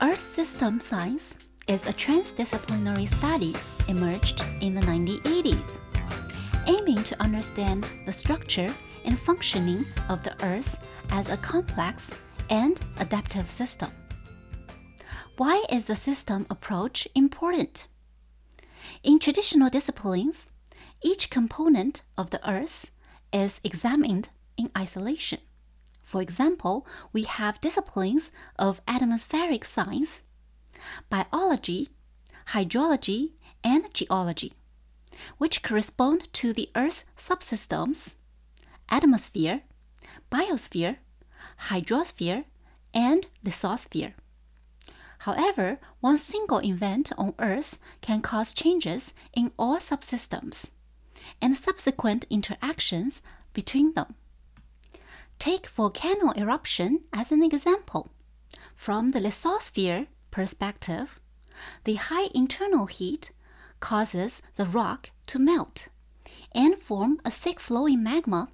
Earth system science is a transdisciplinary study emerged in the 1980s, aiming to understand the structure and functioning of the Earth as a complex and adaptive system. Why is the system approach important? In traditional disciplines, each component of the Earth is examined in isolation. For example, we have disciplines of atmospheric science, biology, hydrology, and geology, which correspond to the Earth's subsystems atmosphere, biosphere, hydrosphere, and lithosphere. However, one single event on Earth can cause changes in all subsystems and subsequent interactions between them. Take volcano eruption as an example. From the lithosphere perspective, the high internal heat causes the rock to melt and form a thick flowing magma.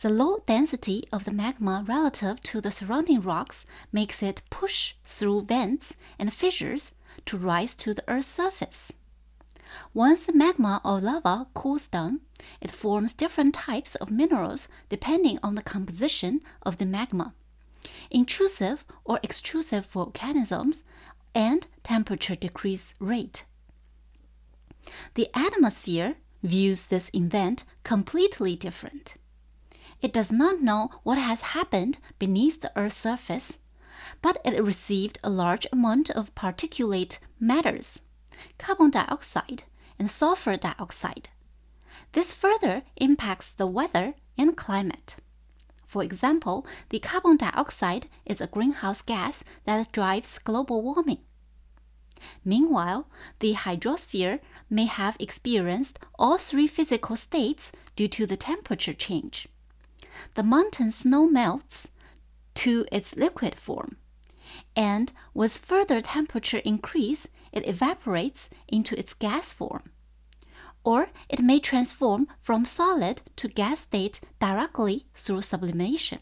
The low density of the magma relative to the surrounding rocks makes it push through vents and fissures to rise to the Earth's surface. Once the magma or lava cools down, it forms different types of minerals depending on the composition of the magma, intrusive or extrusive volcanisms, and temperature decrease rate. The atmosphere views this event completely different. It does not know what has happened beneath the Earth's surface, but it received a large amount of particulate matters, carbon dioxide, and sulfur dioxide. This further impacts the weather and climate. For example, the carbon dioxide is a greenhouse gas that drives global warming. Meanwhile, the hydrosphere may have experienced all three physical states due to the temperature change. The mountain snow melts to its liquid form, and with further temperature increase, it evaporates into its gas form. Or it may transform from solid to gas state directly through sublimation.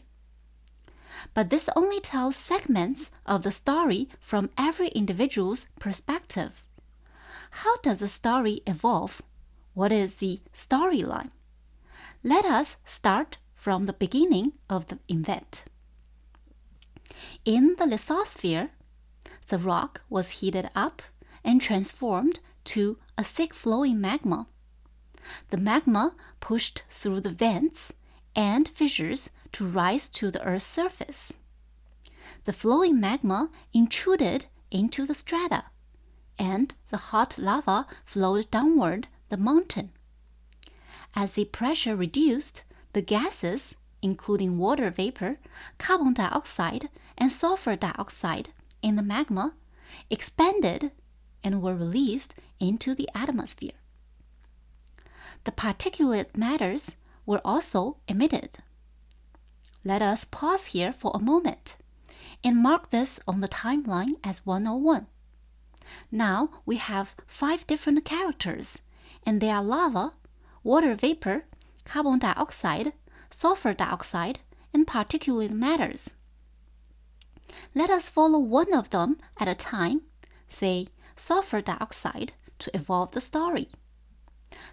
But this only tells segments of the story from every individual's perspective. How does the story evolve? What is the storyline? Let us start from the beginning of the event. In the lithosphere, the rock was heated up and transformed to a thick flowing magma. The magma pushed through the vents and fissures to rise to the Earth's surface. The flowing magma intruded into the strata, and the hot lava flowed downward the mountain. As the pressure reduced, the gases, including water vapor, carbon dioxide, and sulfur dioxide in the magma, expanded and were released into the atmosphere. The particulate matters were also emitted. Let us pause here for a moment and mark this on the timeline as 101. Now we have five different characters, and they are lava, water vapor, carbon dioxide, sulfur dioxide, and particulate matters. Let us follow one of them at a time, say sulfur dioxide, to evolve the story.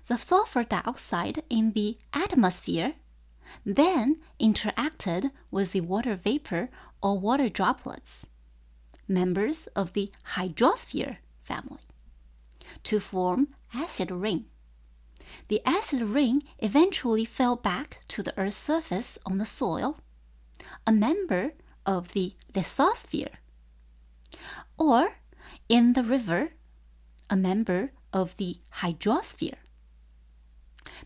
The sulfur dioxide in the atmosphere then interacted with the water vapor or water droplets, members of the hydrosphere family, to form acid rain. The acid rain eventually fell back to the Earth's surface on the soil, a member of the lithosphere, or in the river, a member of the hydrosphere.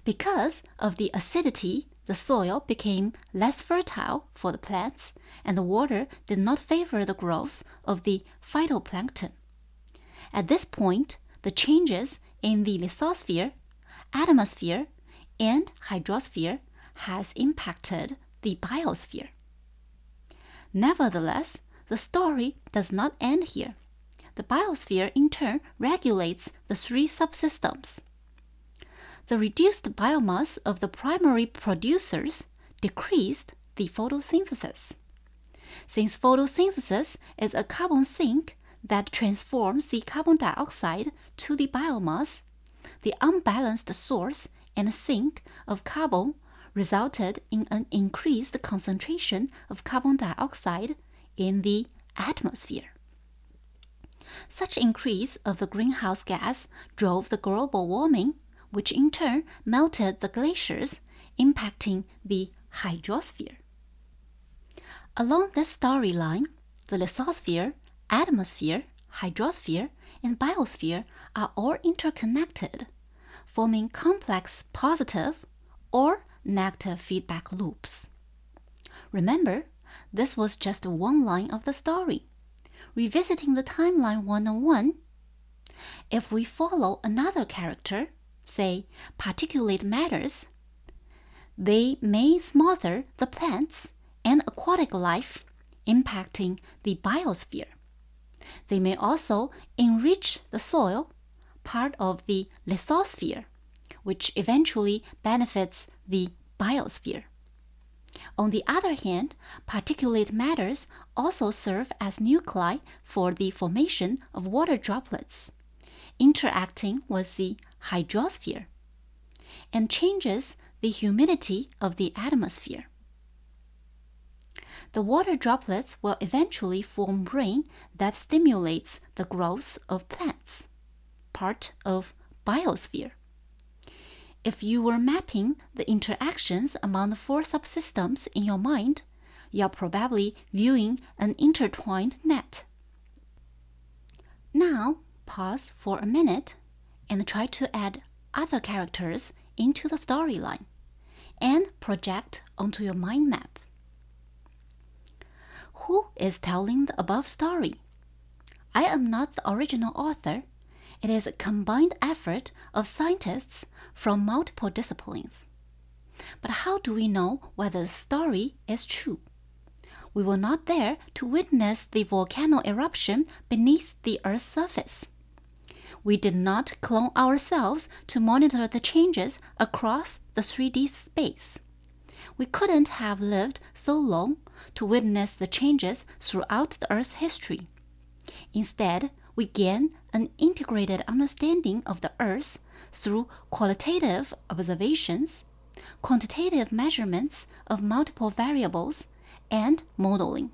Because of the acidity, the soil became less fertile for the plants, and the water did not favor the growth of the phytoplankton. At this point, the changes in the lithosphere, atmosphere, and hydrosphere has impacted the biosphere. Nevertheless, the story does not end here. The biosphere in turn regulates the three subsystems. The reduced biomass of the primary producers decreased the photosynthesis. Since photosynthesis is a carbon sink that transforms the carbon dioxide to the biomass, the unbalanced source and sink of carbon resulted in an increased concentration of carbon dioxide in the atmosphere. Such increase of the greenhouse gas drove the global warming, which in turn melted the glaciers, impacting the hydrosphere. Along this storyline, the lithosphere, atmosphere, hydrosphere, and biosphere are all interconnected, forming complex positive or negative feedback loops. Remember, this was just one line of the story. Revisiting the timeline one on one, if we follow another character, say particulate matters, they may smother the plants and aquatic life, impacting the biosphere. They may also enrich the soil, part of the lithosphere, which eventually benefits the biosphere. On the other hand, particulate matters also serve as nuclei for the formation of water droplets, interacting with the hydrosphere, and changes the humidity of the atmosphere. The water droplets will eventually form rain that stimulates the growth of plants, part of biosphere. If you were mapping the interactions among the four subsystems in your mind, you are probably viewing an intertwined net. Now, pause for a minute and try to add other characters into the storyline and project onto your mind map. Who is telling the above story? I am not the original author. It is a combined effort of scientists from multiple disciplines. But how do we know whether the story is true? We were not there to witness the volcano eruption beneath the Earth's surface. We did not clone ourselves to monitor the changes across the 3D space. We couldn't have lived so long to witness the changes throughout the Earth's history. Instead, we gain an integrated understanding of the Earth through qualitative observations, quantitative measurements of multiple variables, and modeling.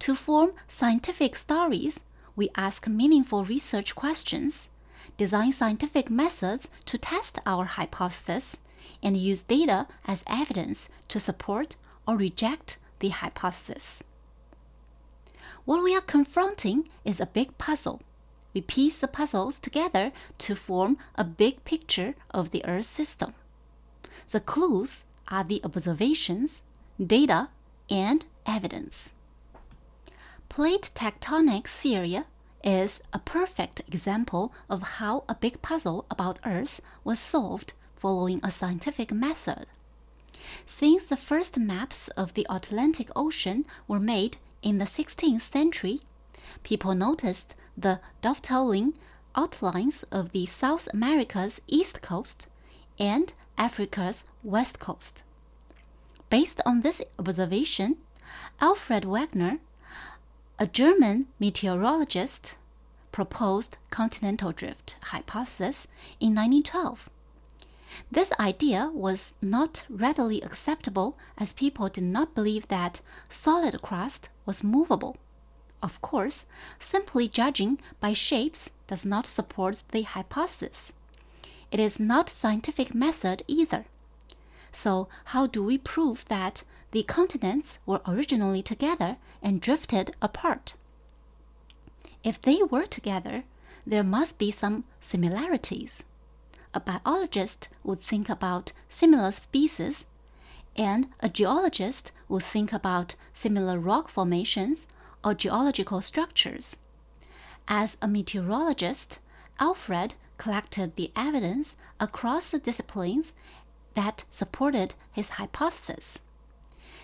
To form scientific stories, we ask meaningful research questions, design scientific methods to test our hypothesis, and use data as evidence to support or reject the hypothesis. What we are confronting is a big puzzle we piece the puzzles together to form a big picture of the Earth system. The clues are the observations, data, and evidence. Plate tectonic theory is a perfect example of how a big puzzle about Earth was solved following a scientific method. Since the first maps of the Atlantic Ocean were made in the 16th century, people noticed the dovetailing outlines of the South America's east coast and Africa's west coast. Based on this observation, Alfred Wegener, a German meteorologist, proposed continental drift hypothesis in 1912. This idea was not readily acceptable as people did not believe that solid crust was movable. Of course, simply judging by shapes does not support the hypothesis. It is not scientific method either. So, how do we prove that the continents were originally together and drifted apart? If they were together, there must be some similarities. A biologist would think about similar species, and a geologist would think about similar rock formations or geological structures. As a meteorologist, Alfred collected the evidence across the disciplines that supported his hypothesis.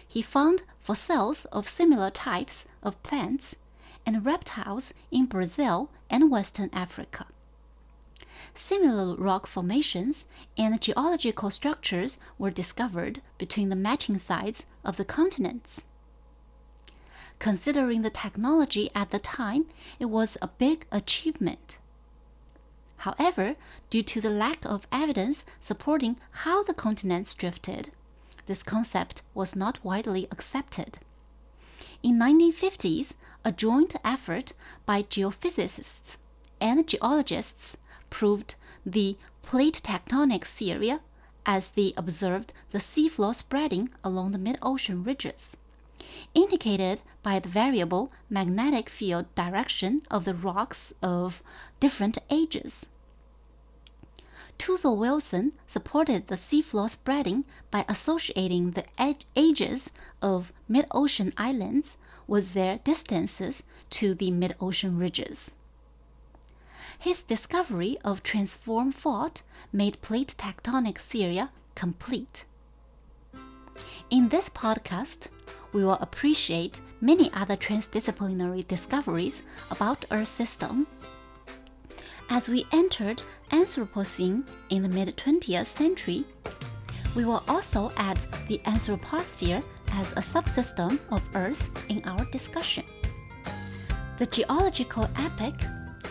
He found fossils of similar types of plants and reptiles in Brazil and Western Africa. Similar rock formations and geological structures were discovered between the matching sides of the continents. Considering the technology at the time, it was a big achievement. However, due to the lack of evidence supporting how the continents drifted, this concept was not widely accepted. In 1950s, a joint effort by geophysicists and geologists proved the plate tectonic theory as they observed the seafloor spreading along the mid-ocean ridges, indicated by the variable magnetic field direction of the rocks of different ages. Tuzo Wilson supported the seafloor spreading by associating the ages of mid-ocean islands with their distances to the mid-ocean ridges. His discovery of transform fault made plate tectonic theory complete. In this podcast, we will appreciate many other transdisciplinary discoveries about Earth system. As we entered Anthropocene in the mid 20th century, we will also add the anthroposphere as a subsystem of Earth in our discussion. The geological epoch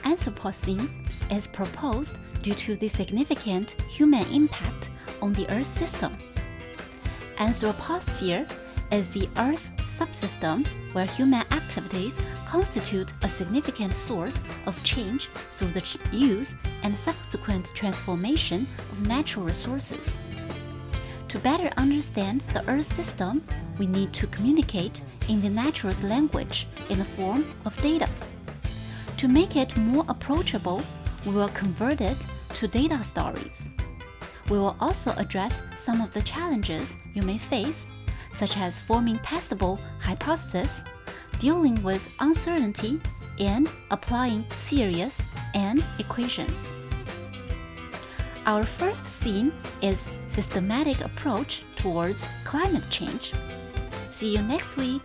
Anthropocene is proposed due to the significant human impact on the Earth system. Anthroposphere is the Earth's subsystem where human activities constitute a significant source of change through the use and subsequent transformation of natural resources. To better understand the Earth system, we need to communicate in the natural's language in the form of data. To make it more approachable, we will convert it to data stories. We will also address some of the challenges you may face, such as forming testable hypotheses, dealing with uncertainty, and applying theories and equations. Our first theme is systematic approach towards climate change. See you next week.